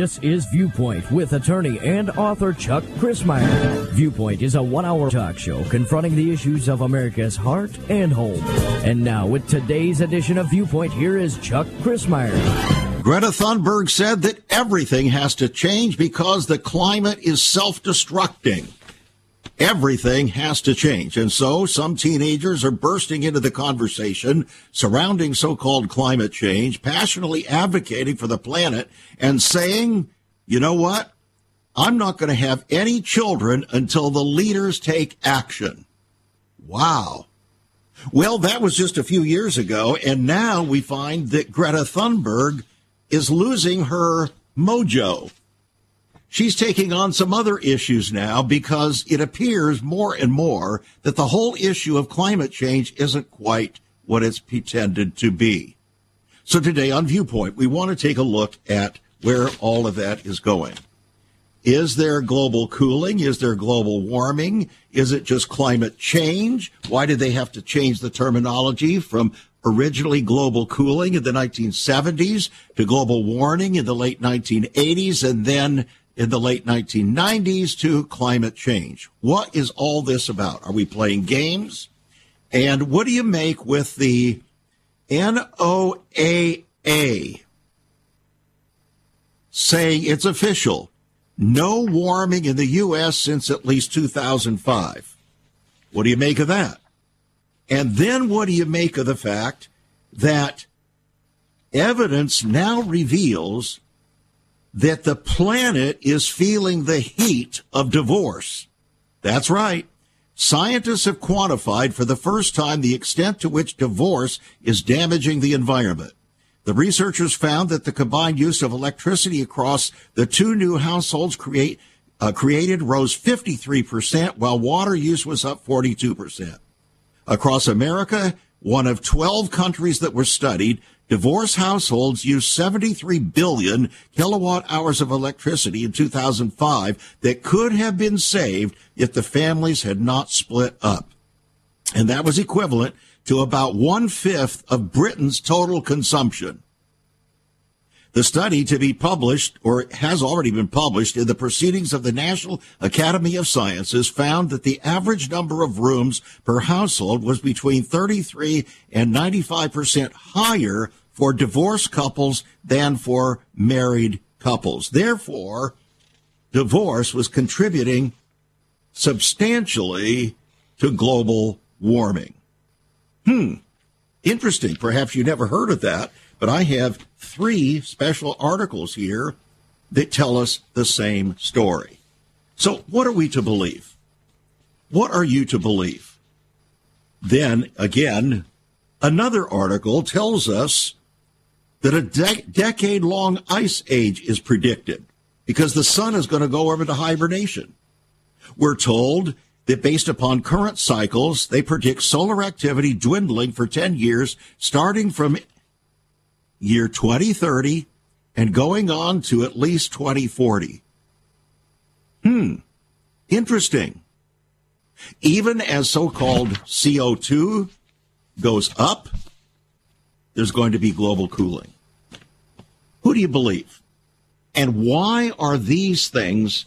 This is Viewpoint with attorney and author Chuck Crismier. Viewpoint is a one hour talk show confronting the issues of America's heart and home. And now, with today's edition of Viewpoint, here is Chuck Crismier. Greta Thunberg said that everything has to change because the climate is self destructing. Everything has to change. And so some teenagers are bursting into the conversation surrounding so-called climate change, passionately advocating for the planet and saying, you know what? I'm not going to have any children until the leaders take action. Wow. Well, that was just a few years ago. And now we find that Greta Thunberg is losing her mojo she's taking on some other issues now because it appears more and more that the whole issue of climate change isn't quite what it's pretended to be. So today on Viewpoint, we want to take a look at where all of that is going. Is there global cooling? Is there global warming? Is it just climate change? Why did they have to change the terminology from originally global cooling in the 1970s to global warming in the late 1980s and then in the late 1990s to climate change. What is all this about? Are we playing games? And what do you make with the NOAA saying it's official? No warming in the U.S. since at least 2005. What do you make of that? And then what do you make of the fact that evidence now reveals that the planet is feeling the heat of divorce. That's right. Scientists have quantified for the first time the extent to which divorce is damaging the environment. The researchers found that the combined use of electricity across the two new households create, uh, created rose 53%, while water use was up 42%. Across America, one of 12 countries that were studied, Divorce households used 73 billion kilowatt hours of electricity in 2005 that could have been saved if the families had not split up. And that was equivalent to about one fifth of Britain's total consumption. The study to be published, or has already been published in the Proceedings of the National Academy of Sciences, found that the average number of rooms per household was between 33 and 95% higher for divorced couples than for married couples. Therefore, divorce was contributing substantially to global warming. Hmm. Interesting. Perhaps you never heard of that, but I have three special articles here that tell us the same story. So, what are we to believe? What are you to believe? Then again, another article tells us that a de- decade long ice age is predicted because the sun is going to go over to hibernation. We're told that based upon current cycles, they predict solar activity dwindling for 10 years, starting from year 2030 and going on to at least 2040. Hmm. Interesting. Even as so called CO2 goes up, there's going to be global cooling. Who do you believe? And why are these things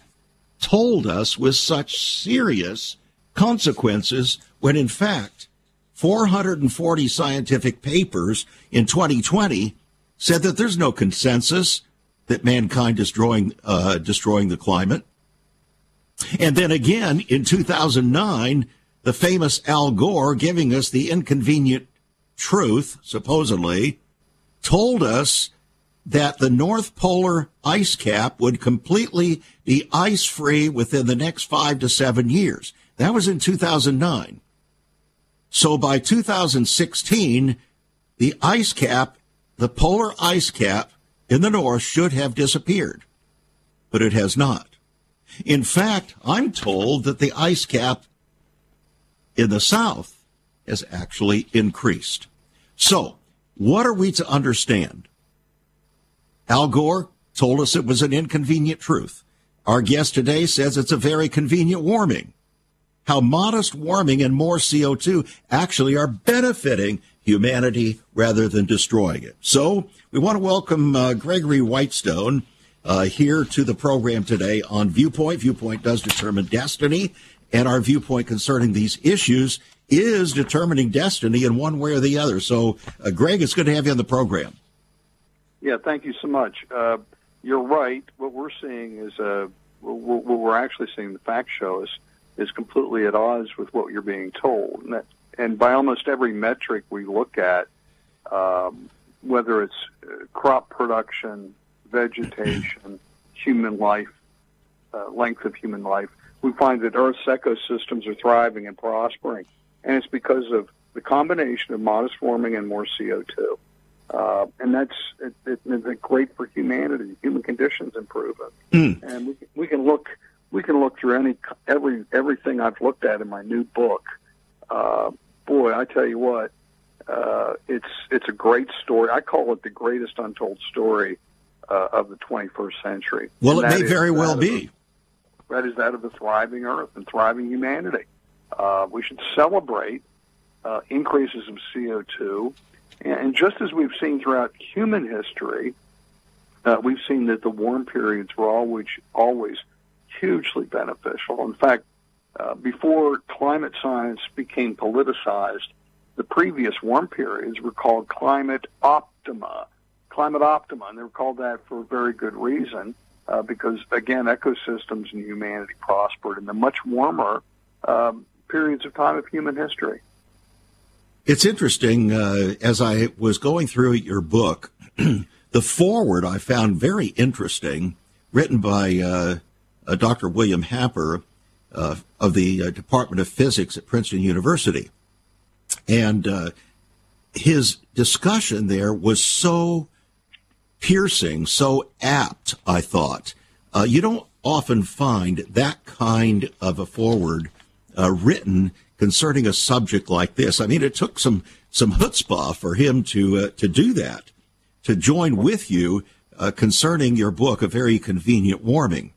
told us with such serious consequences when in fact 440 scientific papers in 2020 said that there's no consensus that mankind is destroying, uh, destroying the climate. And then again in 2009, the famous Al Gore giving us the inconvenient truth, supposedly, told us that the North Polar ice cap would completely be ice free within the next five to seven years. That was in 2009. So by 2016, the ice cap, the polar ice cap in the North should have disappeared, but it has not. In fact, I'm told that the ice cap in the South has actually increased. So, what are we to understand? Al Gore told us it was an inconvenient truth. Our guest today says it's a very convenient warming. How modest warming and more CO2 actually are benefiting humanity rather than destroying it. So we want to welcome uh, Gregory Whitestone. uh, here to the program today on Viewpoint. Viewpoint does determine destiny, and our viewpoint concerning these issues is determining destiny in one way or the other. So, uh, Greg, it's good to have you on the program. Yeah, thank you so much. Uh, you're right. What we're seeing is uh, what we're actually seeing. The facts show us is completely at odds with what you're being told, and, that, and by almost every metric we look at, um, whether it's uh, crop production, vegetation, human life, uh, length of human life, we find that Earth's ecosystems are thriving and prospering, and it's because of the combination of modest warming and more CO2. Uh, and that's it, it, it's great for humanity. Human conditions improve, mm. and we, we can look we can look through any every everything I've looked at in my new book. Uh, boy, I tell you what, uh, it's it's a great story. I call it the greatest untold story uh, of the 21st century. Well, and it may very well be. that is that of a thriving Earth and thriving humanity. Uh, we should celebrate uh, increases of CO2, and, and, just as we've seen throughout human history, uh, we've seen that the warm periods were always always hugely beneficial. In fact, uh, before climate science became politicized, the previous warm periods were called climate optima. Climate optima, and they were called that for a very good reason, uh, because again, ecosystems and humanity prospered in the much warmer um, periods of time of human history. It's interesting, uh, as I was going through your book, the foreword I found very interesting, written by uh, uh Dr. William Happer uh, of the uh, Department of Physics at Princeton University. And uh, his discussion there was so piercing, so apt, I thought. Uh, you don't often find that kind of a foreword uh, written concerning a subject like this. I mean, it took some some chutzpah for him to to do that, to join with you uh, concerning your book, A Very Convenient Warming.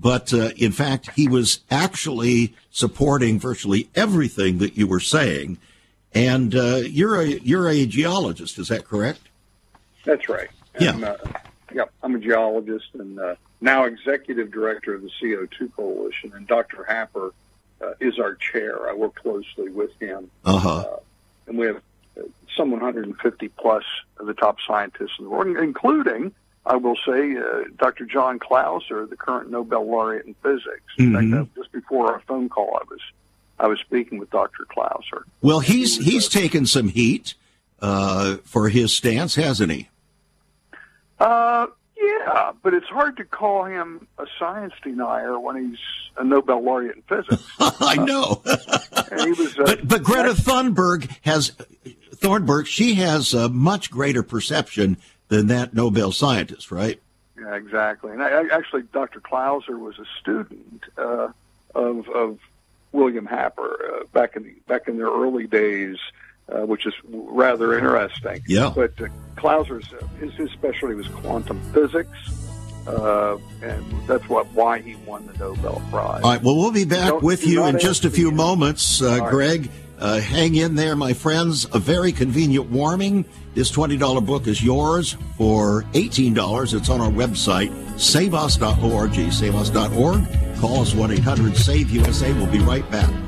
But uh, in fact, he was actually supporting virtually everything that you were saying and uh, you're a you're a geologist, is that correct? That's right. Yeah. I'm, uh, yeah, I'm a geologist and uh, now executive director of the CO2 Coalition. And Dr. Happer uh, is our chair. I work closely with him. Uh-huh. Uh, and we have some 150 plus of the top scientists in the world, including, I will say, uh, Dr. John Clauser, the current Nobel laureate in physics. Mm-hmm. fact, just before our phone call, I was I was speaking with Dr. Clauser. Well, he's he he's taken some heat uh, for his stance, hasn't he? Uh, yeah, but it's hard to call him a science denier when he's a Nobel laureate in physics. I know. he was, uh, but but Greta Thunberg has Thornburg. She has a much greater perception than that Nobel scientist, right? Yeah, exactly. And I, actually, Dr. Clauser was a student uh, of of William Happer uh, back in the, back in their early days, uh, which is rather interesting. Yeah. But uh, Clauser's uh, his, his specialty was quantum physics. Uh, and that's what why he won the Nobel Prize. All right. Well, we'll be back with you in just a few moments, uh, right. Uh, hang in there, my friends. A very convenient warming. This $20 book is yours for $18. It's on our website, saveus.org, saveus.org. Call us 1 800 SAVE USA. We'll be right back.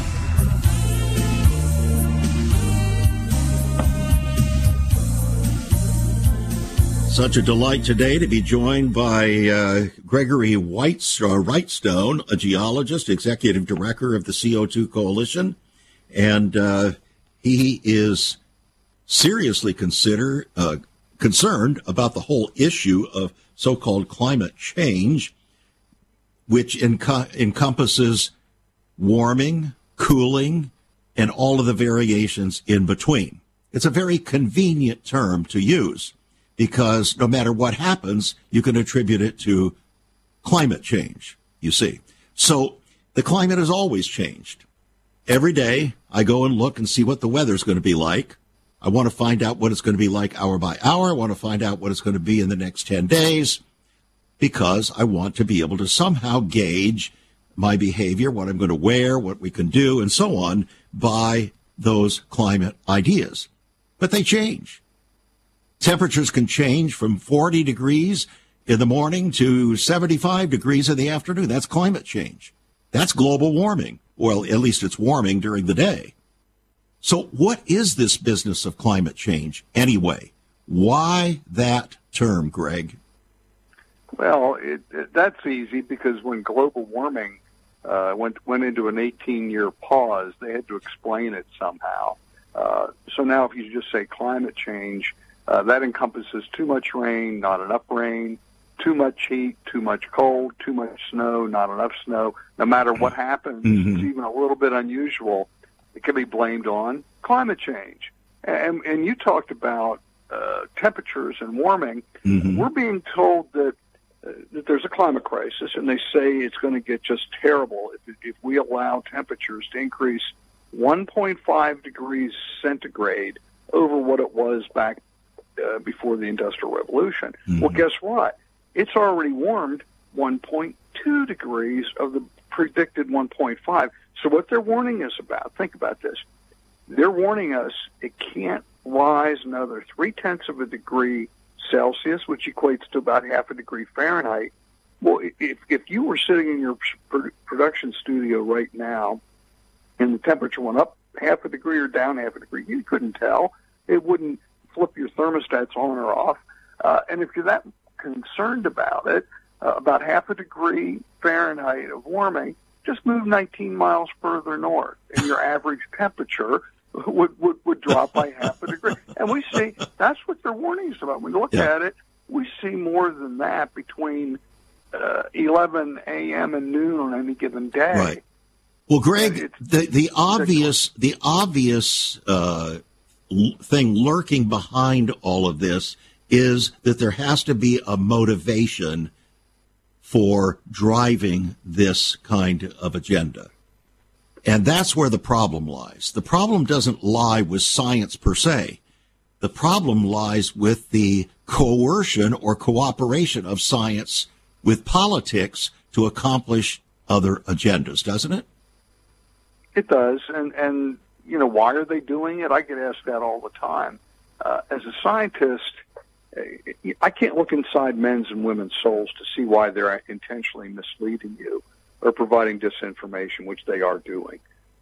Such a delight today to be joined by uh, Gregory Whites, uh, Wrightstone, a geologist, executive director of the CO2 Coalition, and uh, he is seriously consider uh, concerned about the whole issue of so-called climate change, which enco- encompasses warming, cooling, and all of the variations in between. It's a very convenient term to use because no matter what happens, you can attribute it to climate change, you see. So the climate has always changed. Every day I go and look and see what the weather's going to be like. I want to find out what it's going to be like hour by hour. I want to find out what it's going to be in the next 10 days because I want to be able to somehow gauge my behavior, what I'm going to wear, what we can do, and so on by those climate ideas. But they change. Temperatures can change from 40 degrees in the morning to 75 degrees in the afternoon. That's climate change. That's global warming. Well, at least it's warming during the day. So what is this business of climate change anyway? Why that term, Greg? Well, it, it, that's easy because when global warming uh, went went into an 18 year pause, they had to explain it somehow. Uh, so now, if you just say climate change, uh, that encompasses too much rain, not enough rain, too much heat, too much cold, too much snow, not enough snow. No matter what happens, mm-hmm. it's even a little bit unusual. It can be blamed on climate change. And, and you talked about uh, temperatures and warming. Mm-hmm. We're being told that uh, that there's a climate crisis, and they say it's going to get just terrible if, if we allow temperatures to increase 1.5 degrees centigrade over what it was back uh, before the Industrial Revolution. Mm-hmm. Well, guess what? It's already warmed 1.2 degrees of the predicted 1.5. So what they're warning us about, think about this. They're warning us it can't rise another three tenths of a degree Celsius, which equates to about half a degree Fahrenheit. Well, if, if you were sitting in your production studio right now and the temperature went up half a degree or down half a degree, you couldn't tell. It wouldn't flip your thermostats on or off. Uh, and if you're that concerned about it, uh, about half a degree Fahrenheit of warming, just move 19 miles further north, and your average temperature would, would, would drop by half a degree. And we see that's what they're warning us about. When we look yeah. at it, we see more than that between uh, 11 a.m. and noon on any given day. Right. Well, Greg, the the obvious the obvious uh, thing lurking behind all of this is that there has to be a motivation for driving this kind of agenda. And that's where the problem lies. The problem doesn't lie with science per se. The problem lies with the coercion or cooperation of science with politics to accomplish other agendas, doesn't it? It does, and and you know why are they doing it? I get asked that all the time. Uh, as a scientist, I can't look inside men's and women's souls to see why they're intentionally misleading you or providing disinformation, which they are doing.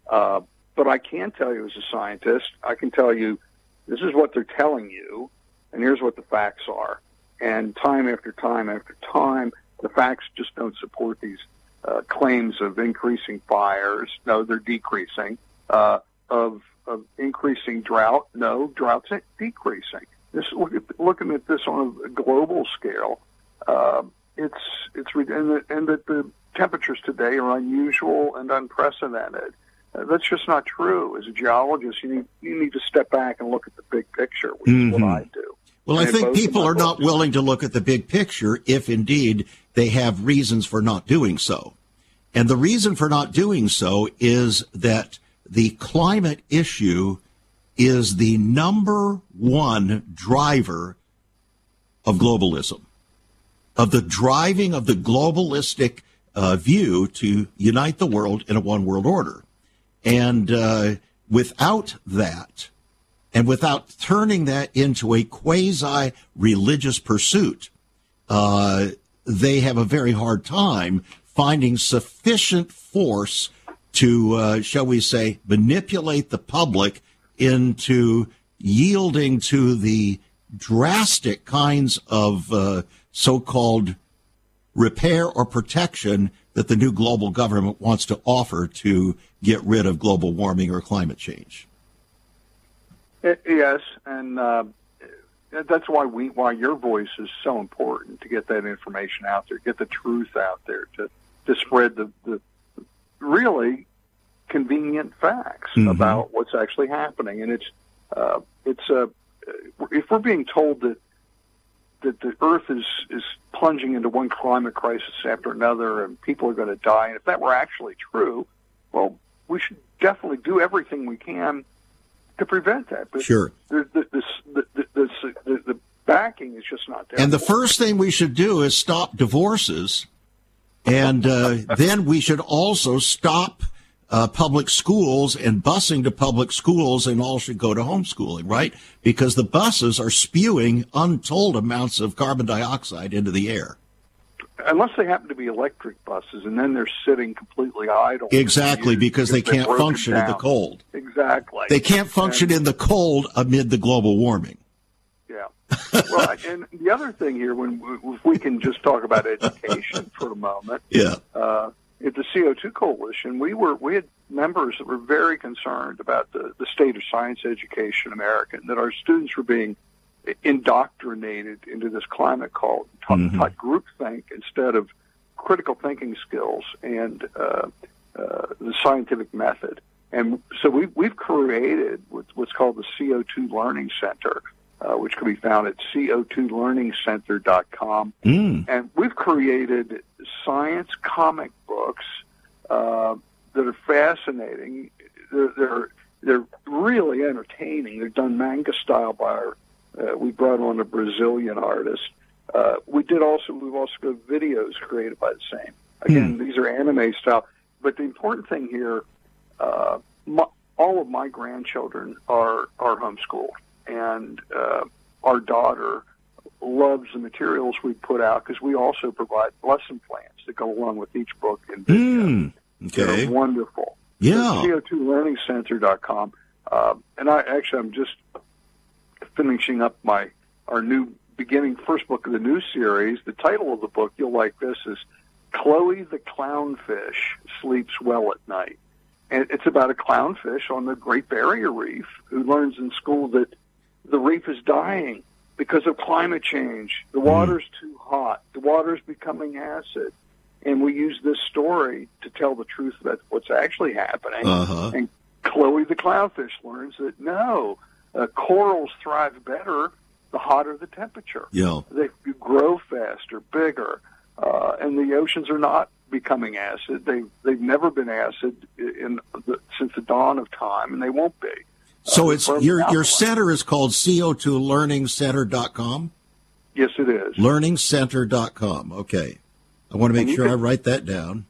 Uh, but I can tell you, as a scientist, I can tell you this is what they're telling you, and here's what the facts are. And time after time after time, the facts just don't support these uh, claims of increasing fires. No, they're decreasing. Uh, of, of increasing drought. No, drought's decreasing. This look at, looking at this on a global scale. Uh, it's it's and, the, and that the temperatures today are unusual and unprecedented. Uh, that's just not true. As a geologist, you need you need to step back and look at the big picture, which mm-hmm. is what I do. Well, I think people are not willing to look at the big picture if indeed they have reasons for not doing so. And the reason for not doing so is that the climate issue is the number one driver of globalism, of the driving of the globalistic uh, view to unite the world in a one world order. And uh, without that, and without turning that into a quasi religious pursuit, uh, they have a very hard time finding sufficient force to, uh, shall we say, manipulate the public into yielding to the drastic kinds of uh, so called repair or protection that the new global government wants to offer to get rid of global warming or climate change. Yes, and uh, that's why we why your voice is so important to get that information out there, get the truth out there, to to spread the, the really convenient facts mm-hmm. about what's actually happening. And it's uh, it's uh, if we're being told that that the Earth is is plunging into one climate crisis after another, and people are going to die. And if that were actually true, well, we should definitely do everything we can to prevent that. But sure. The, the, the, the, the, the backing is just not there. And the first thing we should do is stop divorces, and uh, then we should also stop uh, public schools and busing to public schools, and all should go to homeschooling, right? Because the buses are spewing untold amounts of carbon dioxide into the air. Unless they happen to be electric buses, and then they're sitting completely idle. Exactly, because they can't function in the cold. Exactly. They can't function and, in the cold amid the global warming. Well, and the other thing here, when we, if we can just talk about education for a moment. Yeah. Uh, at the CO2 Coalition, we were we had members that were very concerned about the, the state of science education in America, and that our students were being indoctrinated into this climate called taught, mm-hmm. taught groupthink instead of critical thinking skills and uh, uh, the scientific method. And so we, we've created what's called the CO2 Learning Center, uh, which can be found at co2learningcenter.com. Mm. And we've created science comic books uh, that are fascinating. They're, they're, they're really entertaining. They're done manga style by our. Uh, we brought on a Brazilian artist. Uh, we did also. We've also got videos created by the same. Again, mm. these are anime style. But the important thing here, uh, my, all of my grandchildren are are homeschooled, and uh, our daughter loves the materials we put out because we also provide lesson plans that go along with each book and video. Mm, okay. They're wonderful. Yeah. CO2learningcenter.com. Uh, and I actually, I'm just finishing up my our new beginning first book of the new series. The title of the book, you'll like this, is Chloe the Clownfish Sleeps Well at Night. And it's about a clownfish on the Great Barrier Reef who learns in school that the reef is dying because of climate change. The hmm. water's too hot. The water's becoming acid. And we use this story to tell the truth about what's actually happening. Uh-huh. And Chloe the clownfish learns that no, uh, corals thrive better the hotter the temperature. Yeah. They grow faster, bigger, uh, and the oceans are not becoming acid. They they've never been acid in the, since the dawn of time, and they won't be. So it's your your center is called co2learningcenter.com? Yes, it is. Learningcenter.com. Okay. I want to make sure can, I write that down.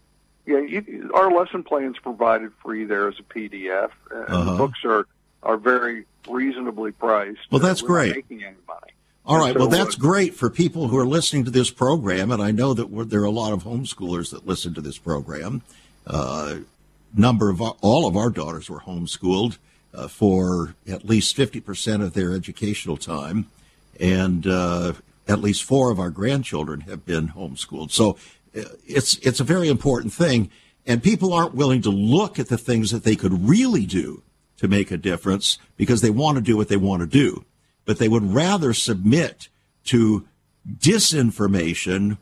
Yeah, you, our lesson plans provided free there as a PDF. And uh-huh. the books are are very reasonably priced. Well, that's great. making any money. All right. So well, that's great for people who are listening to this program, and I know that there are a lot of homeschoolers that listen to this program. Uh, number of all of our daughters were homeschooled uh, for at least 50% of their educational time. And uh, at least four of our grandchildren have been homeschooled. So uh, it's, it's a very important thing. And people aren't willing to look at the things that they could really do to make a difference because they want to do what they want to do. But they would rather submit to disinformation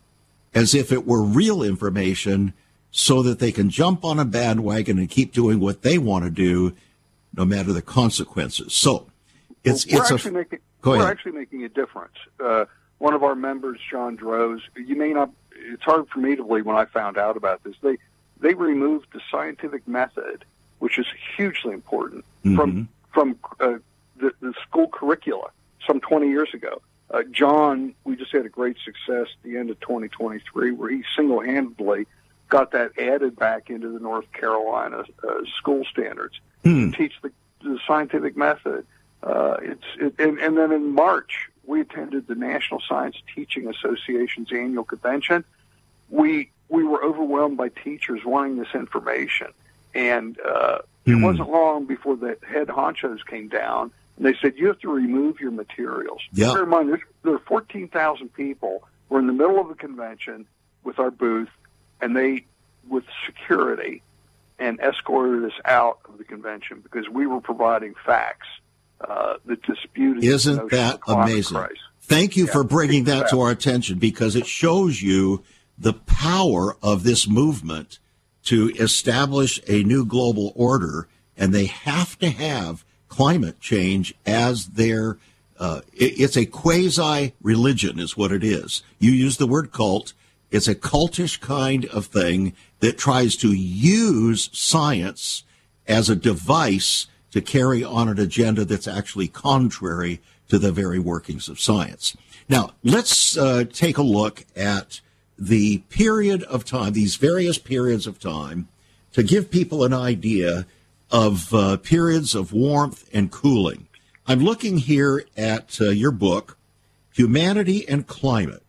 as if it were real information so that they can jump on a bandwagon and keep doing what they want to do no matter the consequences. So it's well, it's actually a making, we're actually making a difference. Uh, one of our members, John Droz, you may not. It's hard for me to believe when I found out about this. They they removed the scientific method, which is hugely important mm-hmm. from from uh, the, the school curricula some 20 years ago. Uh, John, we just had a great success at the end of 2023 where he single-handedly got that added back into the North Carolina uh, school standards hmm. teach the, the scientific method. Uh, it's it, and, and then in March we attended the National Science Teaching Association's annual convention. We we were overwhelmed by teachers wanting this information, and uh, it hmm. wasn't long before the head honchos came down and they said you have to remove your materials. Yeah. Bear in mind, there are fourteen thousand people. We're in the middle of the convention with our booth, and they, with security, and escorted us out of the convention because we were providing facts uh, that disputed. Isn't that amazing? Thank you yeah, for bringing that to our attention because it shows you the power of this movement to establish a new global order, and they have to have climate change as their uh, it, it's a quasi religion, is what it is. You use the word cult. It's a cultish kind of thing that tries to use science as a device to carry on an agenda that's actually contrary to the very workings of science. Now, let's uh, take a look at the period of time, these various periods of time, to give people an idea of uh, periods of warmth and cooling. I'm looking here at uh, your book, Humanity and Climate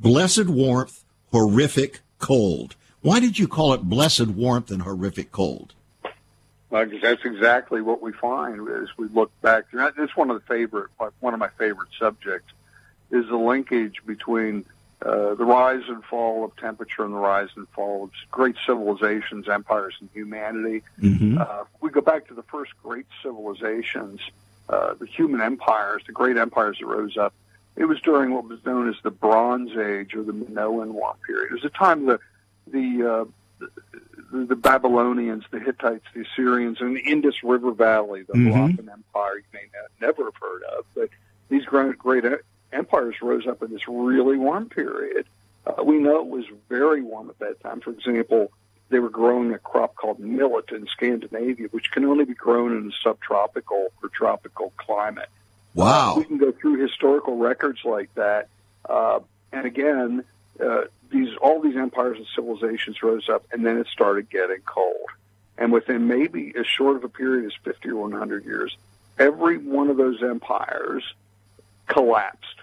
Blessed Warmth, Horrific Cold. Why did you call it Blessed Warmth and Horrific Cold? Well, that's exactly what we find as we look back. It's one of the favorite, one of my favorite subjects, is the linkage between uh, the rise and fall of temperature and the rise and fall of great civilizations, empires, and humanity. Mm-hmm. Uh, we go back to the first great civilizations, uh, the human empires, the great empires that rose up. It was during what was known as the Bronze Age or the Minoan Warm period. It was a time the the, uh, the the Babylonians, the Hittites, the Assyrians, and the Indus River Valley, the mm-hmm. Empire. You may never have heard of, but these great, great empires rose up in this really warm period. Uh, we know it was very warm at that time. For example, they were growing a crop called millet in Scandinavia, which can only be grown in a subtropical or tropical climate. Wow. Uh, we can go through historical records like that. Uh, and again, uh, these all these empires and civilizations rose up, and then it started getting cold. And within maybe as short of a period as 50 or 100 years, every one of those empires collapsed.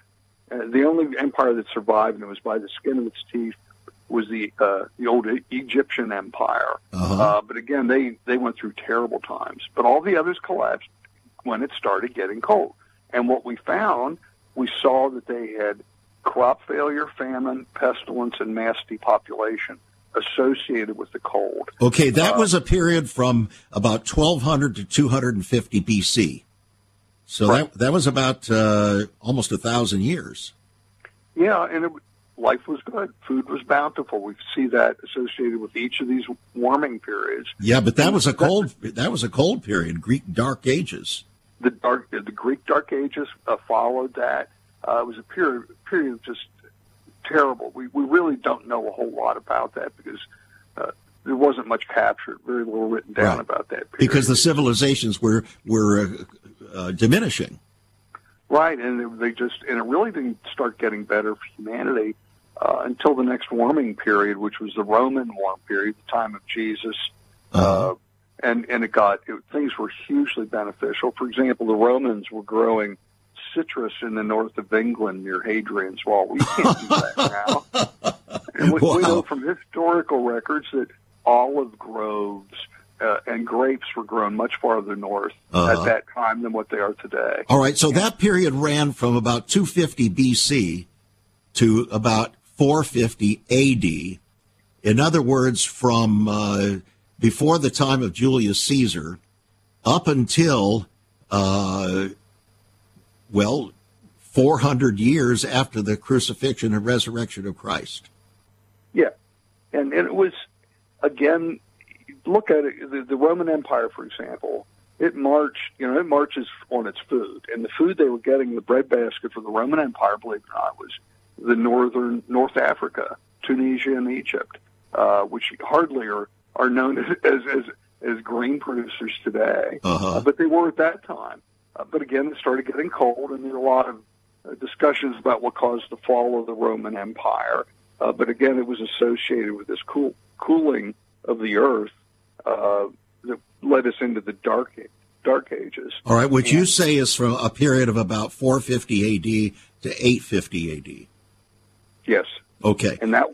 Uh, the only empire that survived, and it was by the skin of its teeth, was the uh, the old Egyptian Empire. Uh-huh. Uh, but again, they they went through terrible times. But all the others collapsed when it started getting cold. And what we found, we saw that they had crop failure, famine, pestilence, and mass depopulation associated with the cold. Okay, that uh, was a period from about 1200 to 250 BC. So right. that that was about uh, almost a thousand years. Yeah, and it, life was good. Food was bountiful. We see that associated with each of these warming periods. Yeah, but that was a cold. That was a cold period. Greek Dark Ages. The dark, the Greek Dark Ages uh, followed that. Uh, it was a period period of just terrible. We we really don't know a whole lot about that because uh, there wasn't much captured, very little written down right. about that. Period. Because the civilizations were were uh, uh, diminishing. Right, and they just and it really didn't start getting better for humanity uh, until the next warming period, which was the Roman warm period, the time of Jesus. Uh-huh. And and it got it, things were hugely beneficial. For example, the Romans were growing citrus in the north of England near Hadrian's Wall. We can't do that now. And we, wow. we know from historical records that olive groves uh, and grapes were grown much farther north uh-huh. at that time than what they are today. All right, so that period ran from about 250 BC to about 450 AD. In other words, from uh, before the time of Julius Caesar up until, uh, well, 400 years after the crucifixion and resurrection of Christ. Yeah. And, and it was, again, look at it, the, the Roman Empire, for example, it marched, you know, it marches on its food. And the food they were getting, the breadbasket for the Roman Empire, believe it or not, was the northern North Africa, Tunisia, and Egypt, uh, which hardly are, are known as, as, as, as grain producers today. Uh-huh. Uh, but they were at that time. Uh, but again, it started getting cold, and there were a lot of uh, discussions about what caused the fall of the Roman Empire. Uh, but again, it was associated with this cool, cooling of the earth uh, that led us into the dark dark ages. All right, what and, you say is from a period of about 450 AD to 850 AD. Yes. Okay. And that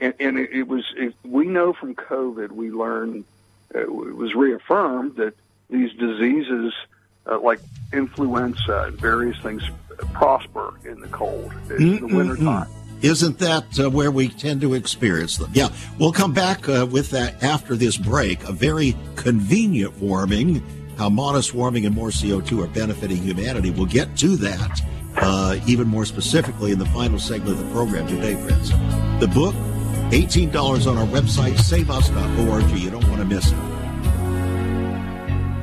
and, and it, it, was it, we know from COVID we learned uh, it was reaffirmed that these diseases uh, like influenza and various things prosper in the cold in mm-hmm. the wintertime. Isn't that uh, where we tend to experience them? Yeah, we'll come back uh, with that after this break. A very convenient warming, how modest warming and more CO2 are benefiting humanity. We'll get to that uh, even more specifically in the final segment of the program today, friends. The book, $18 on our website, saveus.org. You don't want to miss it.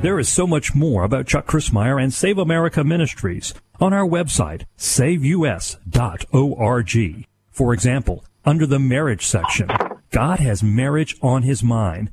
There is so much more about Chuck Crismier and Save America Ministries on our website, saveus.org. For example, under the marriage section, God has marriage on his mind.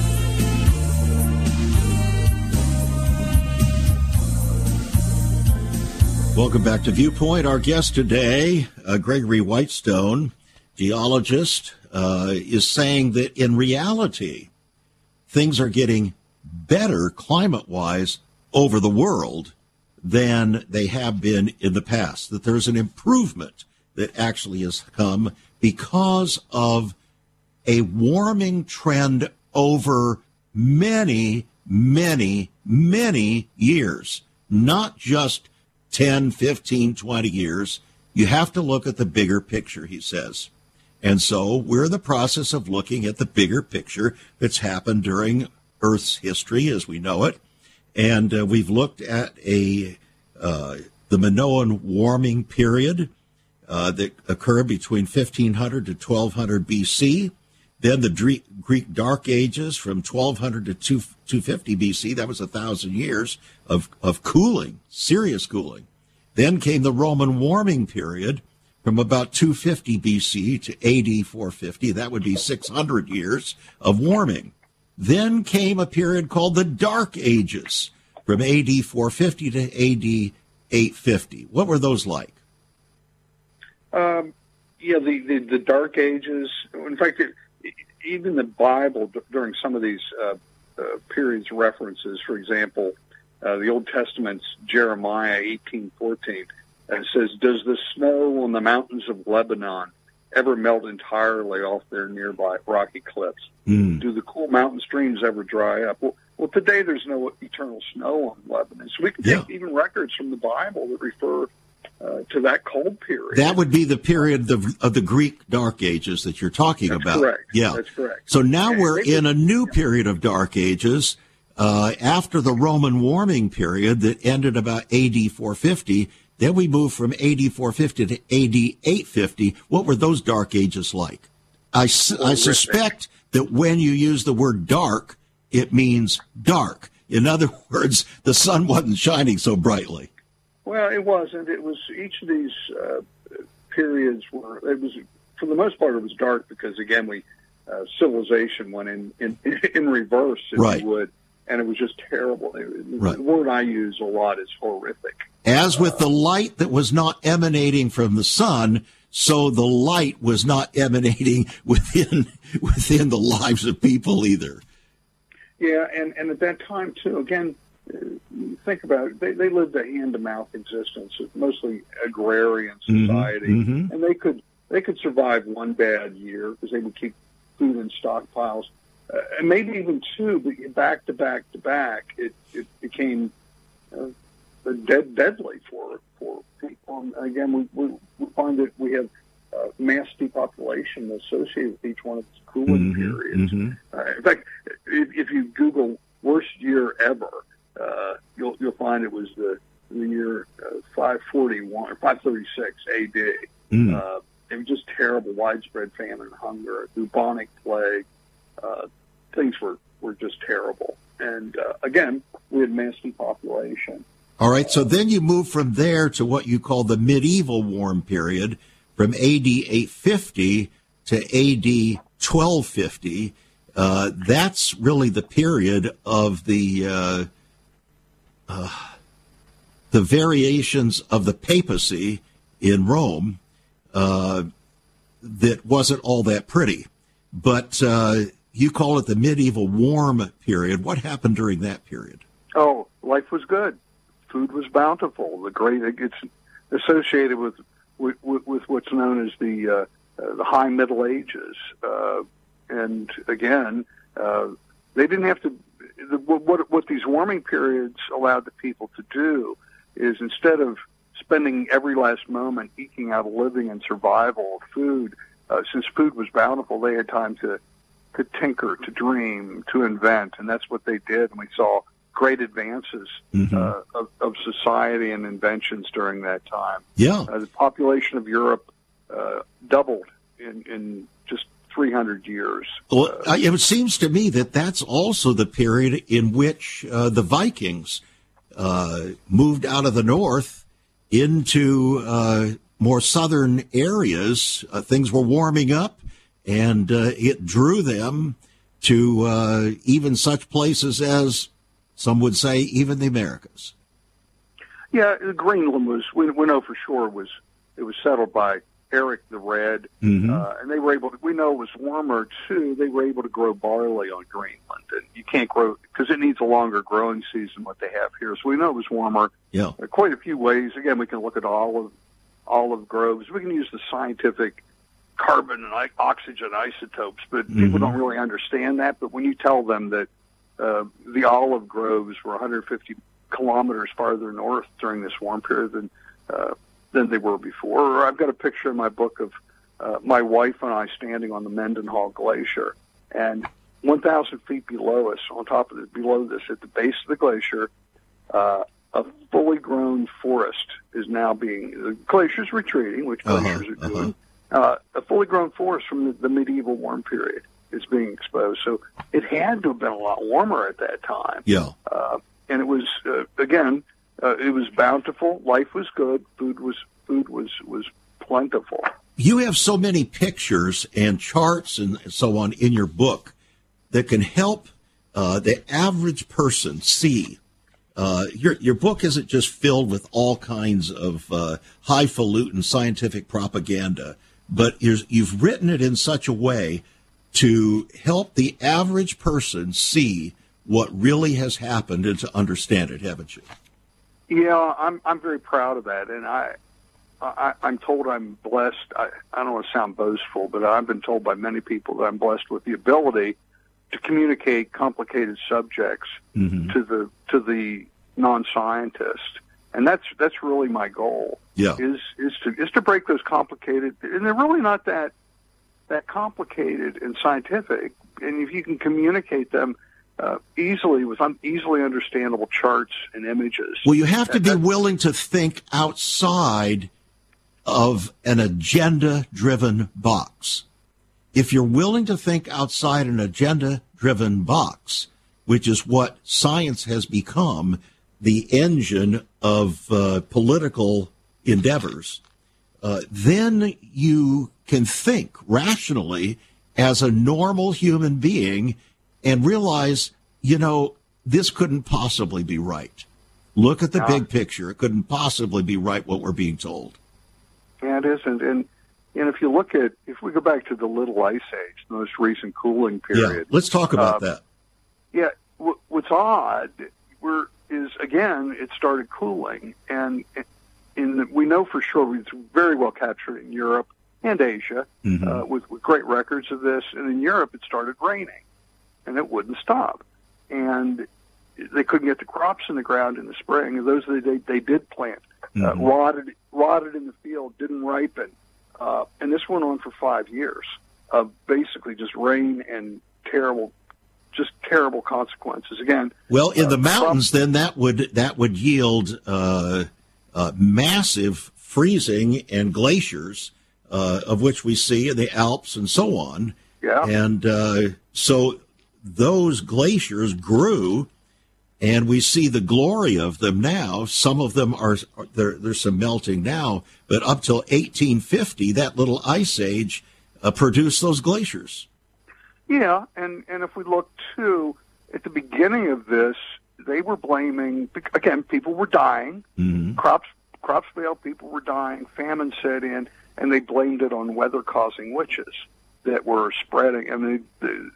Welcome back to Viewpoint. Our guest today, uh, Gregory Whitestone, geologist, uh, is saying that in reality, things are getting better climate wise over the world than they have been in the past. That there's an improvement that actually has come because of a warming trend over many, many, many years, not just 10, 15, 20 years. You have to look at the bigger picture, he says. And so we're in the process of looking at the bigger picture that's happened during Earth's history as we know it. And uh, we've looked at a uh, the Minoan warming period uh, that occurred between 1500 to 1200 BC. Then the Greek Dark Ages from 1200 to 250 BC. That was a thousand years of, of cooling, serious cooling. Then came the Roman warming period from about 250 BC to AD 450. That would be 600 years of warming. Then came a period called the Dark Ages from AD 450 to AD 850. What were those like? Um, yeah, the, the, the, Dark Ages. In fact, it, even the Bible during some of these uh, uh, periods references, for example, uh, the Old Testament's Jeremiah 18:14 uh, says, "Does the snow on the mountains of Lebanon ever melt entirely off their nearby rocky cliffs? Mm. Do the cool mountain streams ever dry up? Well, well, today there's no eternal snow on Lebanon, so we can yeah. take even records from the Bible that refer uh, to that cold period. That would be the period of, of the Greek Dark Ages that you're talking that's about. Correct. Yeah, that's correct. So now we're in a new period of Dark Ages. Uh, after the Roman warming period that ended about AD 450, then we moved from AD 450 to AD 850. What were those dark ages like? I, su- I suspect that when you use the word dark, it means dark. In other words, the sun wasn't shining so brightly. Well, it wasn't. It was each of these uh, periods were. It was for the most part it was dark because again we uh, civilization went in in, in reverse, if right. you would, and it was just terrible. Right. The word I use a lot is horrific. As with the light that was not emanating from the sun, so the light was not emanating within within the lives of people either. Yeah, and, and at that time too, again, think about it. They, they lived a hand to mouth existence, mostly agrarian mm-hmm, society, mm-hmm, mm-hmm. and they could they could survive one bad year because they would keep food in stockpiles, uh, and maybe even two, but back to back to back, it it became uh, dead, deadly for for people. And again, we, we, we find that we have uh, mass depopulation associated with each one of these cooling mm-hmm, periods. Mm-hmm. Uh, in fact, if, if you Google worst year ever, uh, you'll you'll find it was the the year uh, 541 or 536 AD. Mm. Uh, it was just terrible, widespread famine, hunger, bubonic plague. Things were were just terrible. And uh, again, we had mass depopulation. All right, so then you move from there to what you call the medieval warm period from AD 850 to AD 1250. Uh, that's really the period of the uh, uh, the variations of the papacy in Rome uh, that wasn't all that pretty. But uh, you call it the medieval warm period. What happened during that period? Oh, life was good food was bountiful. The great it's associated with with, with, what's known as the uh, uh, the High Middle Ages, uh, and again, uh, they didn't have to. The, what what these warming periods allowed the people to do is instead of spending every last moment eking out a living and survival of food, uh, since food was bountiful, they had time to to tinker, to dream, to invent, and that's what they did. And we saw great advances mm-hmm. uh, of, of, society and inventions during that time. Yeah, uh, the population of Europe uh, doubled in, in just 300 years. Well, uh, it seems to me that that's also the period in which uh, the Vikings uh, moved out of the north into more southern areas. things were warming up and uh, it drew them to uh, even such places as some would say even the Americas. Yeah, Greenland was we, we know for sure was it was settled by Eric the Red, mm-hmm. uh, and they were able to. We know it was warmer too. They were able to grow barley on Greenland, and you can't grow because it needs a longer growing season. What they have here, so we know it was warmer. Yeah, quite a few ways. Again, we can look at olive olive groves. We can use the scientific carbon and oxygen isotopes, but mm-hmm. people don't really understand that. But when you tell them that uh, the olive groves were 150 kilometers farther north during this warm period than uh, than they were before, or I've got a picture in my book of uh, my wife and I standing on the Mendenhall Glacier, and 1,000 feet below us, on top of it, below this, at the base of the glacier, uh, a fully grown forest is now being the glacier's retreating, which uh-huh, glaciers uh-huh, are doing. Uh-huh uh, a fully grown forest from the, the medieval warm period is being exposed. So it had to have been a lot warmer at that time. Yeah. Uh, and it was uh, again, uh, it was bountiful. Life was good. Food was food was was plentiful. You have so many pictures and charts and so on in your book that can help uh, the average person see. Uh, your your book isn't just filled with all kinds of uh, highfalutin scientific propaganda but you've written it in such a way to help the average person see what really has happened and to understand it, haven't you? Yeah, I'm I'm very proud of that, and I, I I'm told I'm blessed. I, I don't want to sound boastful, but I've been told by many people that I'm blessed with the ability to communicate complicated subjects mm-hmm. to the to the non-scientist and that's that's really my goal. Yeah, is is to is to break those complicated, and they're really not that that complicated and scientific. And if you can communicate them uh, easily with un- easily understandable charts and images, well, you have to be willing to think outside of an agenda-driven box. If you're willing to think outside an agenda-driven box, which is what science has become, the engine of uh, political endeavors, uh, then you can think rationally as a normal human being and realize, you know, this couldn't possibly be right. Look at the big picture. It couldn't possibly be right what we're being told. Yeah, it isn't. And and if you look at if we go back to the Little Ice Age, the most recent cooling period. Yeah, let's talk about uh, that. Yeah, what's odd, we're is again it started cooling, and in the, we know for sure it's very well captured in Europe and Asia mm-hmm. uh, with, with great records of this. And in Europe, it started raining, and it wouldn't stop, and they couldn't get the crops in the ground in the spring. And those they they did plant uh, mm-hmm. uh, rotted rotted in the field, didn't ripen, uh, and this went on for five years of basically just rain and terrible just terrible consequences. Again, well, in uh, the mountains, then that would that would yield uh, uh, massive freezing and glaciers, uh, of which we see in the Alps and so on. Yeah, and uh, so those glaciers grew. And we see the glory of them now. Some of them are there. There's some melting now, but up till 1850, that little ice age uh, produced those glaciers. Yeah, and and if we look too at the beginning of this, they were blaming again. People were dying. Mm-hmm. Crops crops failed. People were dying. Famine set in, and they blamed it on weather causing witches that were spreading. I mean, the,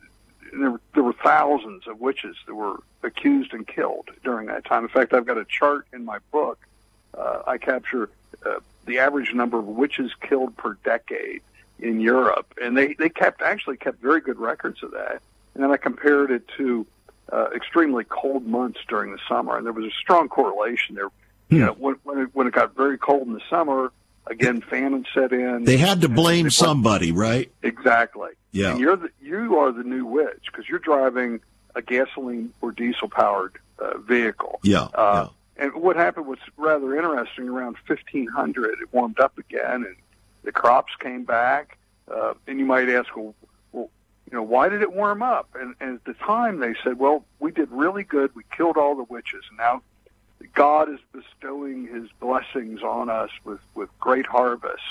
there, there were thousands of witches that were accused and killed during that time. In fact, I've got a chart in my book. Uh, I capture uh, the average number of witches killed per decade in Europe, and they they kept actually kept very good records of that. And then I compared it to uh, extremely cold months during the summer, and there was a strong correlation there. You Hmm. know, when when it, when it got very cold in the summer, again famine set in. They had to blame somebody, right? Exactly. Yeah. And you're the you are the new witch because you're driving a gasoline or diesel powered uh, vehicle. Yeah. Uh, And what happened was rather interesting. Around 1500, it warmed up again, and the crops came back. Uh, and you might ask, well, well, you know, why did it warm up? And, and at the time, they said, well, we did really good. We killed all the witches, and now God is bestowing His blessings on us with with great harvests.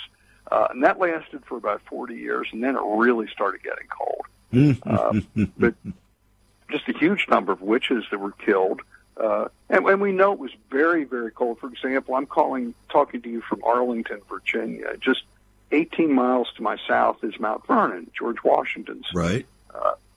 Uh, and that lasted for about 40 years, and then it really started getting cold. Uh, but just a huge number of witches that were killed. Uh, and, and we know it was very, very cold. For example, I'm calling, talking to you from Arlington, Virginia. Just 18 miles to my south is Mount Vernon, George Washington's. Right.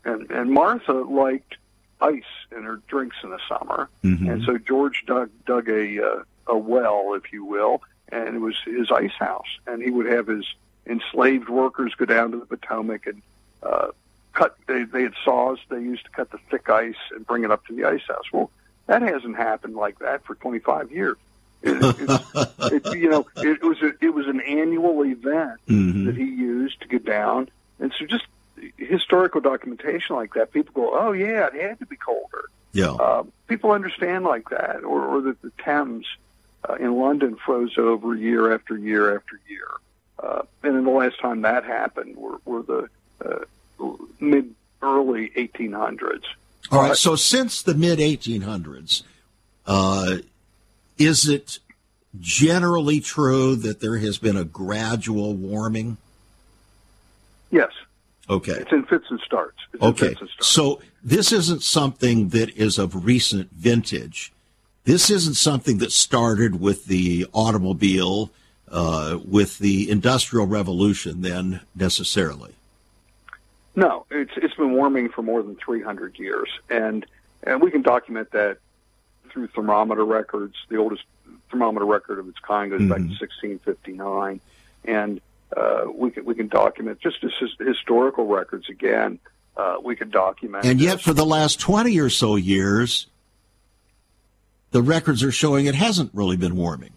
And, and Martha liked ice in her drinks in the summer. Mhm. And so George dug, dug a, uh, a well, if you will, and it was his ice house. And he would have his enslaved workers go down to the Potomac and uh, cut. They, they had saws they used to cut the thick ice and bring it up to the ice house. Well, that hasn't happened like that for 25 years. It, it, it, you know, it was a, it was an annual event Mhm. that he used to get down, and so just historical documentation like that, people go, "Oh yeah, it had to be colder." Yeah. Uh, people understand like that, or, or that the Thames uh, in London froze over year after year after year. Uh, and then the last time that happened were, were the uh, mid early 1800s. All right. So since the mid 1800s, uh, is it generally true that there has been a gradual warming? Yes, Okay. it's in fits and starts. It's Okay. and starts. So this isn't something that is of recent vintage. This isn't something that started with the automobile, uh, with the Industrial Revolution, then necessarily. No, it's it's been warming for more than 300 years, and and we can document that through thermometer records. The oldest thermometer record of its kind goes back to 1659, and uh, we can we can document just as historical records again. Uh, we can document, And yet, this. for the last 20 or so years, the records are showing it hasn't really been warming.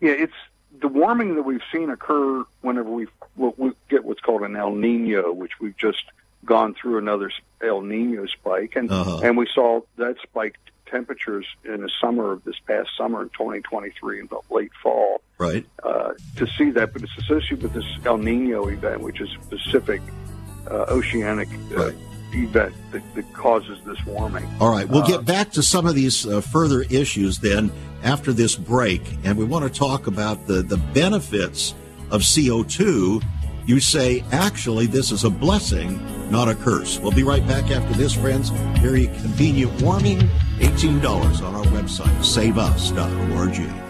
yeah, it's the warming that we've seen occur whenever we we get what's called an El Nino, which we've just gone through another El Nino spike, and Uh-huh. and we saw that spiked temperatures in the summer of this past summer in 2023 in the late fall. Right. Uh, to see that, but it's associated with this El Nino event, which is a Pacific uh, oceanic uh, Right. event that, that causes this warming. All right. We'll Uh, get back to some of these uh, further issues then after this break. And we want to talk about the, the benefits of CO2. You say, actually, this is a blessing, not a curse. We'll be right back after this, friends. Very convenient warming. $18 on our website, saveus.org.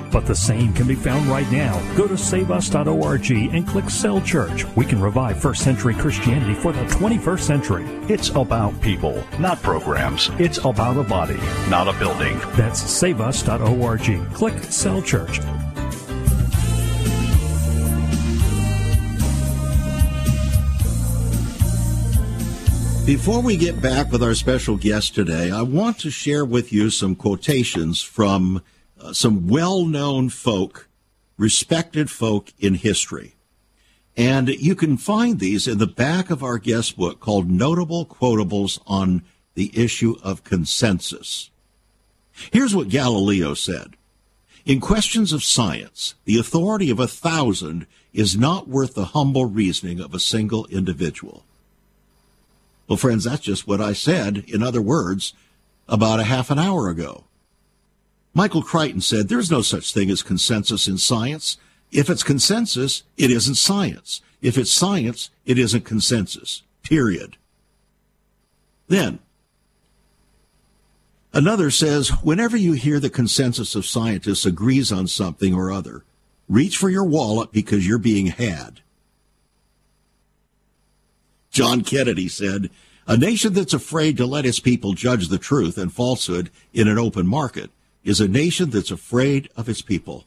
But the same can be found right now. Go to saveus.org and click Cell Church. We can revive first century Christianity for the 21st century. It's about people, not programs. It's about a body, not a building. That's saveus.org. Click Cell Church. Before we get back with our special guest today, I want to share with you some quotations from uh, some well known folk, respected folk in history. And you can find these in the back of our guest book called Notable Quotables on the Issue of Consensus. Here's what Galileo said In questions of science, the authority of a thousand is not worth the humble reasoning of a single individual. Well, friends, that's just what I said, in other words, about a half an hour ago. Michael Crichton said there's no such thing as consensus in science. If it's consensus, it isn't science. If it's science, it isn't consensus. Period. Then, another says whenever you hear the consensus of scientists agrees on something or other, reach for your wallet because you're being had. John Kennedy said, a nation that's afraid to let its people judge the truth and falsehood in an open market is a nation that's afraid of its people.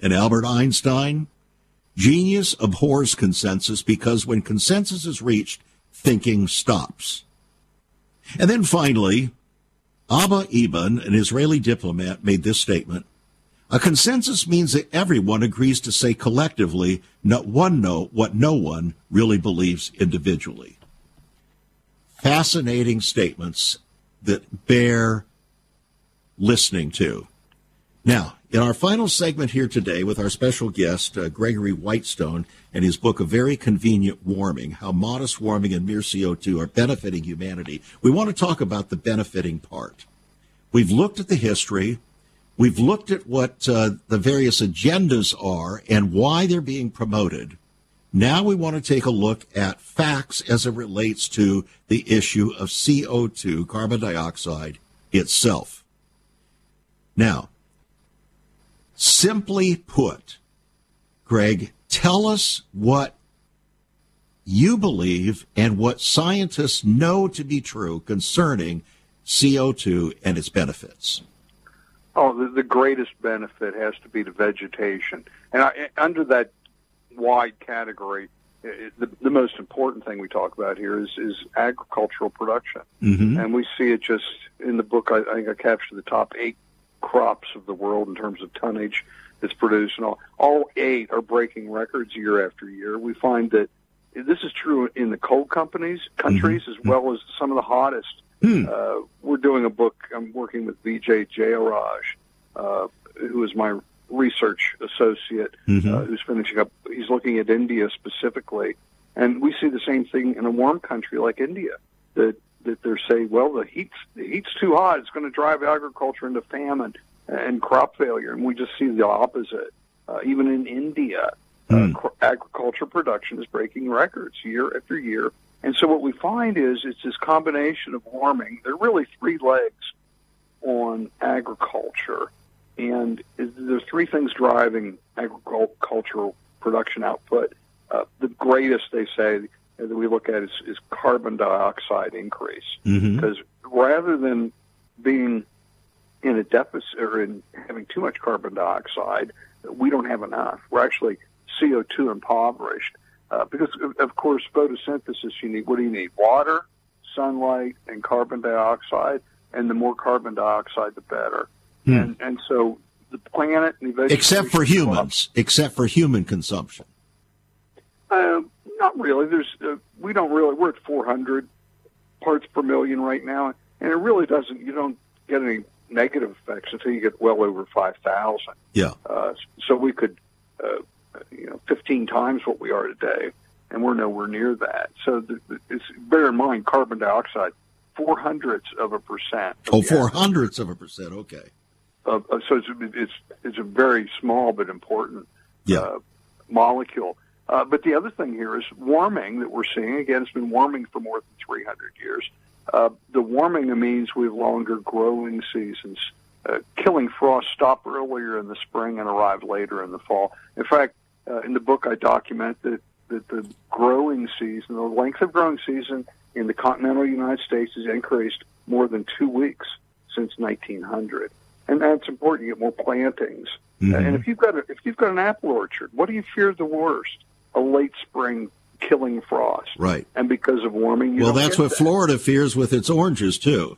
And Albert Einstein, genius abhors consensus because when consensus is reached, thinking stops. And then finally, Abba Eban, an Israeli diplomat, made this statement. A consensus means that everyone agrees to say collectively not one know what no one really believes individually. Fascinating statements that bear listening to. Now, in our final segment here today with our special guest, uh, Gregory Whitestone, and his book, A Very Convenient Warming How Modest Warming and Mere CO2 Are Benefiting Humanity, we want to talk about the benefiting part. We've looked at the history, we've looked at what uh, the various agendas are and why they're being promoted. Now we want to take a look at facts as it relates to the issue of CO2, carbon dioxide itself. Now, simply put, Greg, tell us what you believe and what scientists know to be true concerning CO2 and its benefits. Oh, the, the greatest benefit has to be the vegetation. And I, under that wide category, it, the, the most important thing we talk about here is, is agricultural production. Mm-hmm. And we see it just in the book, I, I think I captured the top eight crops of the world in terms of tonnage that's produced, and all, all eight are breaking records year after year. We find that this is true in the coal companies, countries, mm-hmm. as well as some of the hottest. Hmm. Uh, we're doing a book. I'm working with Vijay Jayaraj, uh, who is my research associate, mm-hmm. uh, who's finishing up. He's looking at India specifically, and we see the same thing in a warm country like India. That that they're saying, well, the heat's the heat's too hot. It's going to drive agriculture into famine and crop failure, and we just see the opposite. Uh, even in India, mm. uh, hmm. agriculture production is breaking records year after year. And so what we find is it's this combination of warming. There are really three legs on agriculture, and there's three things driving agricultural production output. Uh, the greatest, they say, that we look at is, is carbon dioxide increase. Mm-hmm. Because rather than being in a deficit or in having too much carbon dioxide, we don't have enough. We're actually CO2 impoverished. Uh, because, of course, photosynthesis, you need what do you need? Water, sunlight, and carbon dioxide. And the more carbon dioxide, the better. Hmm. And, and so the planet and the Except for humans, except for human consumption. Uh, not really. There's uh, we don't really. We're at 400 parts per million right now, and it really doesn't. You don't get any negative effects until you get well over 5,000. Yeah. Uh, so we could, uh, you know, 15 times what we are today, and we're nowhere near that. So the, it's bear in mind carbon dioxide, four hundredths of a percent. Oh, four hundredths of a percent. Okay. Uh, so it's it's it's a very small but important yeah. Uh, molecule. Uh, but the other thing here is warming that we're seeing. Again, it's been warming for more than 300 years. Uh, the warming means we have longer growing seasons. Uh, killing frost stop earlier in the spring and arrive later in the fall. In fact, uh, in the book, I document that, that the growing season, the length of growing season in the continental United States has increased more than two weeks since 1900. And that's important. You get more plantings. Mm-hmm. and if you've got a, if you've got an apple orchard, what do you fear the worst? A late spring killing frost. Right. And because of warming, well, that's what that. Florida fears with its oranges too.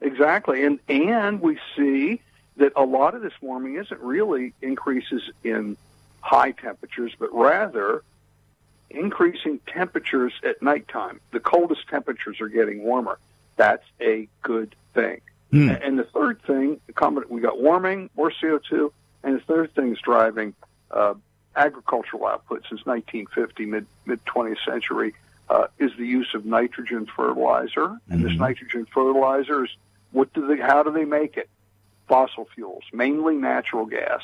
Exactly, and and we see that a lot of this warming isn't really increases in high temperatures, but rather increasing temperatures at nighttime. The coldest temperatures are getting warmer. That's a good thing. Hmm. And the third thing, we got warming, more CO2, and the third thing is driving uh, agricultural output since 1950, mid mid 20th century, uh, is the use of nitrogen fertilizer. Mm-hmm. And this mm-hmm. nitrogen fertilizer is what do they? How do they make it? Fossil fuels, mainly natural gas.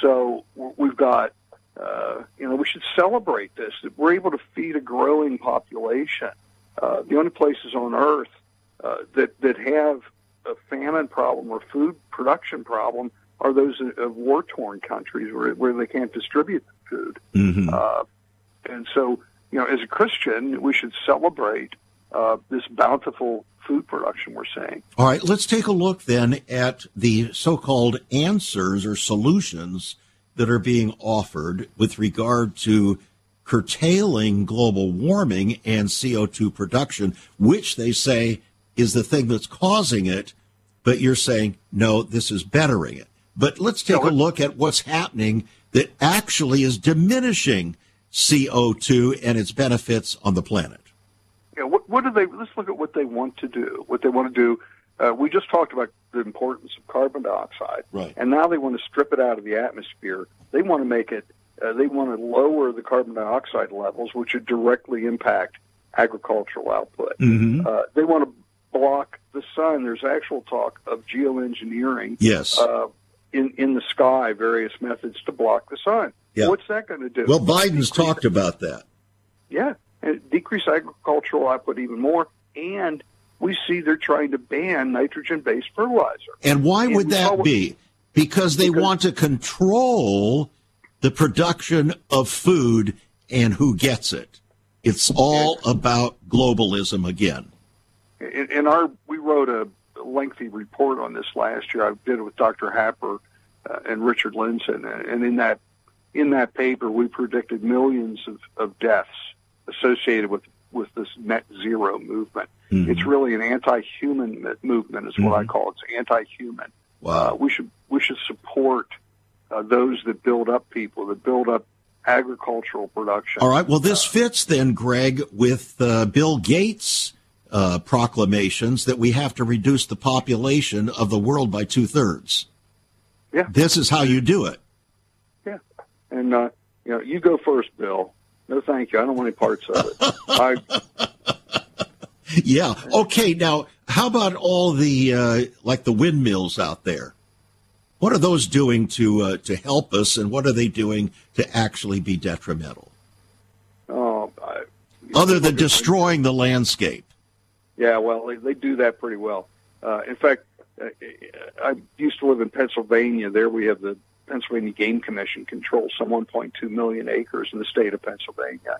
So we've got, uh, you know, we should celebrate this. That we're able to feed a growing population. Uh, the only places on Earth uh, that that have a famine problem or food production problem are those of war torn countries where where they can't distribute the food. Mm-hmm. Uh, and so, you know, as a Christian, we should celebrate uh, this bountiful food production we're seeing. All right, let's take a look then at the so called answers or solutions that are being offered with regard to curtailing global warming and CO2 production, which they say is the thing that's causing it. But you're saying, no, this is bettering it. But let's take a look at what's happening that actually is diminishing CO2 and its benefits on the planet. Yeah, what, what do they? Let's look at what they want to do. What they want to do. Uh, we just talked about the importance of carbon dioxide, right. and now they want to strip it out of the atmosphere. They want to make it. Uh, they want to lower the carbon dioxide levels, which would directly impact agricultural output. Mm-hmm. Uh, they want to block the sun. There's actual talk of geoengineering. Yes. Uh, in, in the sky, various methods to block the sun. Yeah. What's that going to do? Well, Biden's talked about that. Yeah, and decrease agricultural output even more. And we see they're trying to ban nitrogen-based fertilizer. And why and would that be? Because they because, want to control the production of food and who gets it. It's all about globalism again. In, in our, we wrote a lengthy report on this last year. I did it with Dr. Happer uh, and Richard Lindzen, and in that in that paper, we predicted millions of, of deaths associated with with this net zero movement. Mm-hmm. It's really an anti-human movement, is what mm-hmm. I call it. It's anti-human. Wow. Uh, we should we should support uh, those that build up people, that build up agricultural production. All right. Well, this fits then, Greg, with uh, Bill Gates' uh, proclamations that we have to reduce the population of the world by two thirds. Yeah. This is how you do it. Yeah. And, uh, you know, you go first, Bill. No, thank you. I don't want any parts of it. I, yeah. Okay. Now, how about all the uh, like the windmills out there? What are those doing to uh, to help us, and what are they doing to actually be detrimental? Oh, I, other than destroying the landscape. Yeah, well, they, they do that pretty well. Uh, in fact, uh, I used to live in Pennsylvania. There we have the Pennsylvania Game Commission controls some 1.2 million acres in the state of Pennsylvania.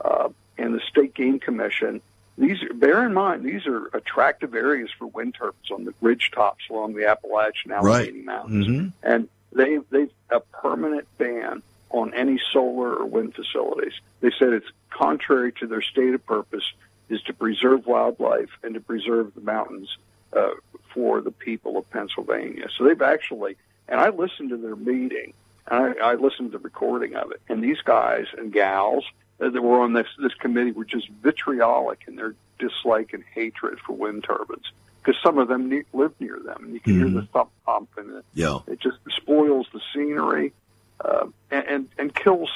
Uh, and the state game commission, these bear in mind these are attractive areas for wind turbines on the ridge tops along the Appalachian Allegheny right. Mountains, mm-hmm. and they they've a permanent ban on any solar or wind facilities. They said it's contrary to their stated purpose is to preserve wildlife and to preserve the mountains uh, for the people of Pennsylvania. So they've actually, and I listened to their meeting, I, I listened to the recording of it, and these guys and gals that were on this this committee were just vitriolic in their dislike and hatred for wind turbines because some of them ne- live near them, and you can mm-hmm. hear the thump pump, and it, yeah. it just spoils the scenery uh, and, and and kills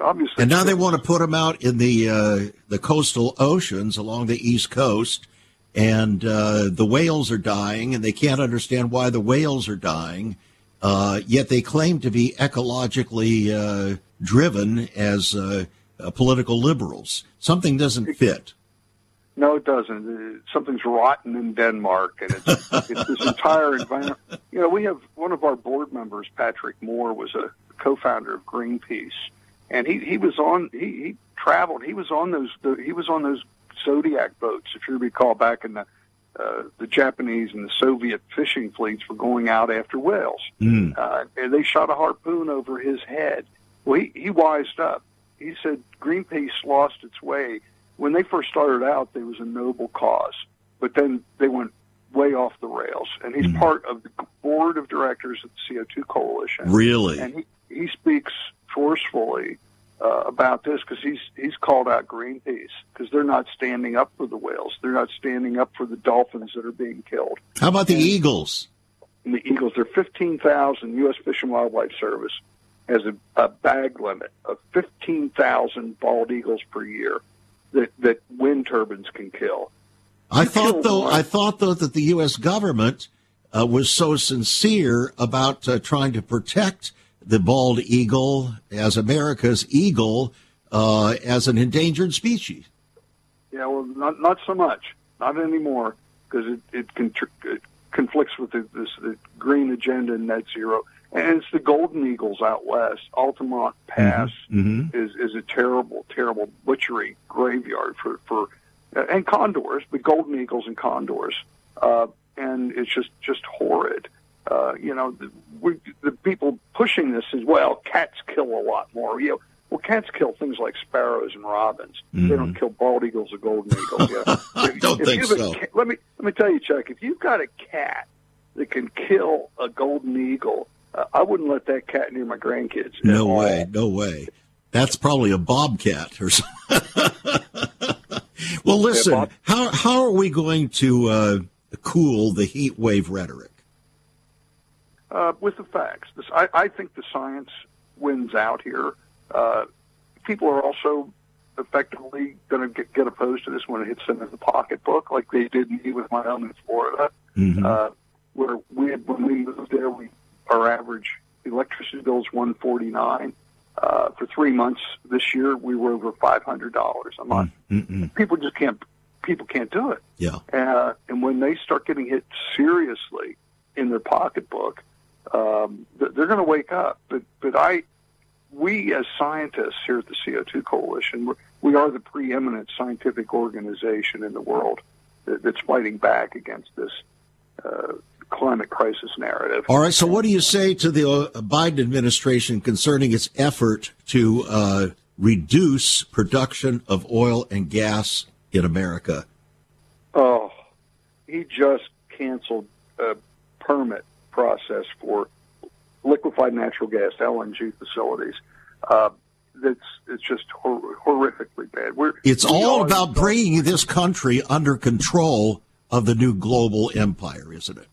obviously. And now they want to put them out in the uh, the coastal oceans along the east coast, and uh, the whales are dying, and they can't understand why the whales are dying. Uh, yet they claim to be ecologically uh, driven as uh, uh, political liberals. Something doesn't fit. No, it doesn't. Something's rotten in Denmark, and it's, it's this entire environment. You know, we have one of our board members, Patrick Moore, was a co-founder of Greenpeace, and he he was on he, he traveled. He was on those he was on those Zodiac boats if you recall back in the uh, the Japanese and the Soviet fishing fleets were going out after whales. Mm. uh, and they shot a harpoon over his head. Well he, he wised up. He said Greenpeace lost its way. When they first started out there was a noble cause but then they went way off the rails. And he's mm. part of the board of directors of the CO2 coalition. Really? And he he speaks forcefully uh, about this because he's he's called out Greenpeace because they're not standing up for the whales. They're not standing up for the dolphins that are being killed. How about the and, eagles? And the eagles, they're fifteen thousand. U.S. Fish and Wildlife Service has a, a bag limit of fifteen thousand bald eagles per year that that wind turbines can kill. I thought though one. I thought though that the U.S. government uh, was so sincere about uh, trying to protect the bald eagle as America's eagle uh, as an endangered species. Yeah, well, not not so much, not anymore, because it it, it conflicts with the, this the green agenda and net zero. And it's the golden eagles out west. Altamont Pass mm-hmm. mm-hmm. is is a terrible, terrible butchery graveyard for for and condors, the golden eagles and condors. Uh, and it's just just horrid. Uh, you know, the, we, the people pushing this is well, cats kill a lot more. You know, well, cats kill things like sparrows and robins. Mm-hmm. They don't kill bald eagles or golden eagles. Yeah. I don't if think so. Let me let me tell you, Chuck. If you've got a cat that can kill a golden eagle, uh, I wouldn't let that cat near my grandkids. No way, no way. That's probably a bobcat or something. well, listen. Yeah, how how are we going to uh, cool the heat wave rhetoric? Uh, with the facts. This, I, I, think the science wins out here. Uh, people are also effectively going to get, get, opposed to this when it hits them in the pocketbook, like they did me with my home in Florida, mm-hmm. uh, where we had, when we moved there, we our average electricity bill is one forty nine. Uh, for three months this year, we were over five hundred dollars a month. Mm-mm. People just can't people can't do it. Yeah. Uh, and when they start getting hit seriously in their pocketbook, um, they're going to wake up. But but I, we as scientists here at the CO2 Coalition, we are the preeminent scientific organization in the world that's fighting back against this uh, climate crisis narrative. All right. So, what do you say to the uh, Biden administration concerning its effort to uh, reduce production of oil and gas in America? Oh, he just canceled a permit process for liquefied natural gas (LNG) facilities. Uh, that's it's just hor- horrifically bad. We're, it's all about bringing this country under control of the new global empire, isn't it?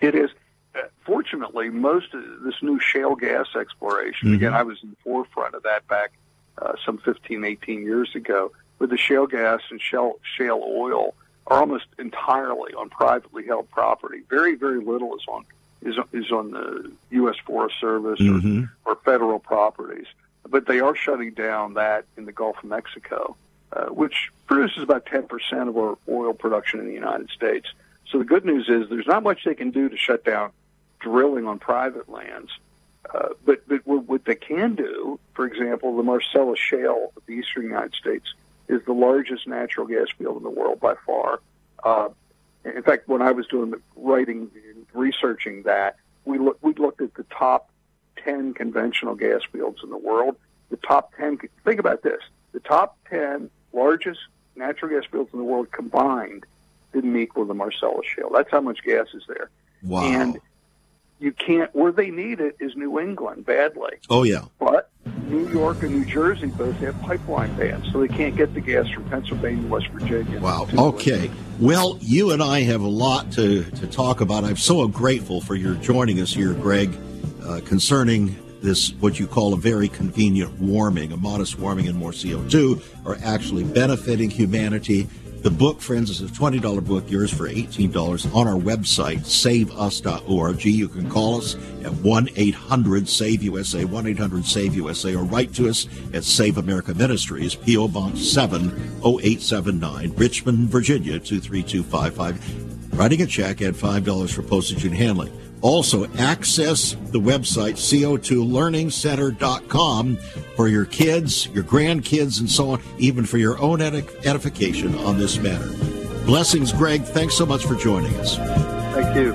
It is. Uh, fortunately, most of this new shale gas exploration, mm-hmm. again, I was in the forefront of that back uh, some 15, 18 years ago with the shale gas and shale, shale oil are almost entirely on privately held property. Very, very little is on is is on the U.S. Forest Service mm-hmm. or, or federal properties. But they are shutting down that in the Gulf of Mexico, uh, which produces about 10% of our oil production in the United States. So the good news is there's not much they can do to shut down drilling on private lands. Uh, but but what they can do, for example, the Marcellus Shale of the eastern United States is the largest natural gas field in the world by far. Uh, in fact, when I was doing the writing, and researching that, we look, we looked at the top ten conventional gas fields in the world. The top ten. Think about this: the top ten largest natural gas fields in the world combined didn't equal the Marcellus Shale. That's how much gas is there. Wow. And you can't where they need it is New England badly. Oh yeah. But New York and New Jersey both have pipeline bans, so they can't get the gas from Pennsylvania, and West Virginia. Wow. Okay. Well, you and I have a lot to, to talk about. I'm so grateful for your joining us here, Greg, uh, concerning this what you call a very convenient warming, a modest warming and more CO2 are actually benefiting humanity the book, friends, is a $20 book, yours for $18 on our website, saveus.org. You can call us at 1 800 SAVE USA, 1 800 SAVE USA, or write to us at Save America Ministries, P.O. Box 70879, Richmond, Virginia 23255. Writing a check at $5 for postage and handling. Also, access the website co2learningcenter.com for your kids, your grandkids, and so on, even for your own edification on this matter. Blessings, Greg. Thanks so much for joining us. Thank you.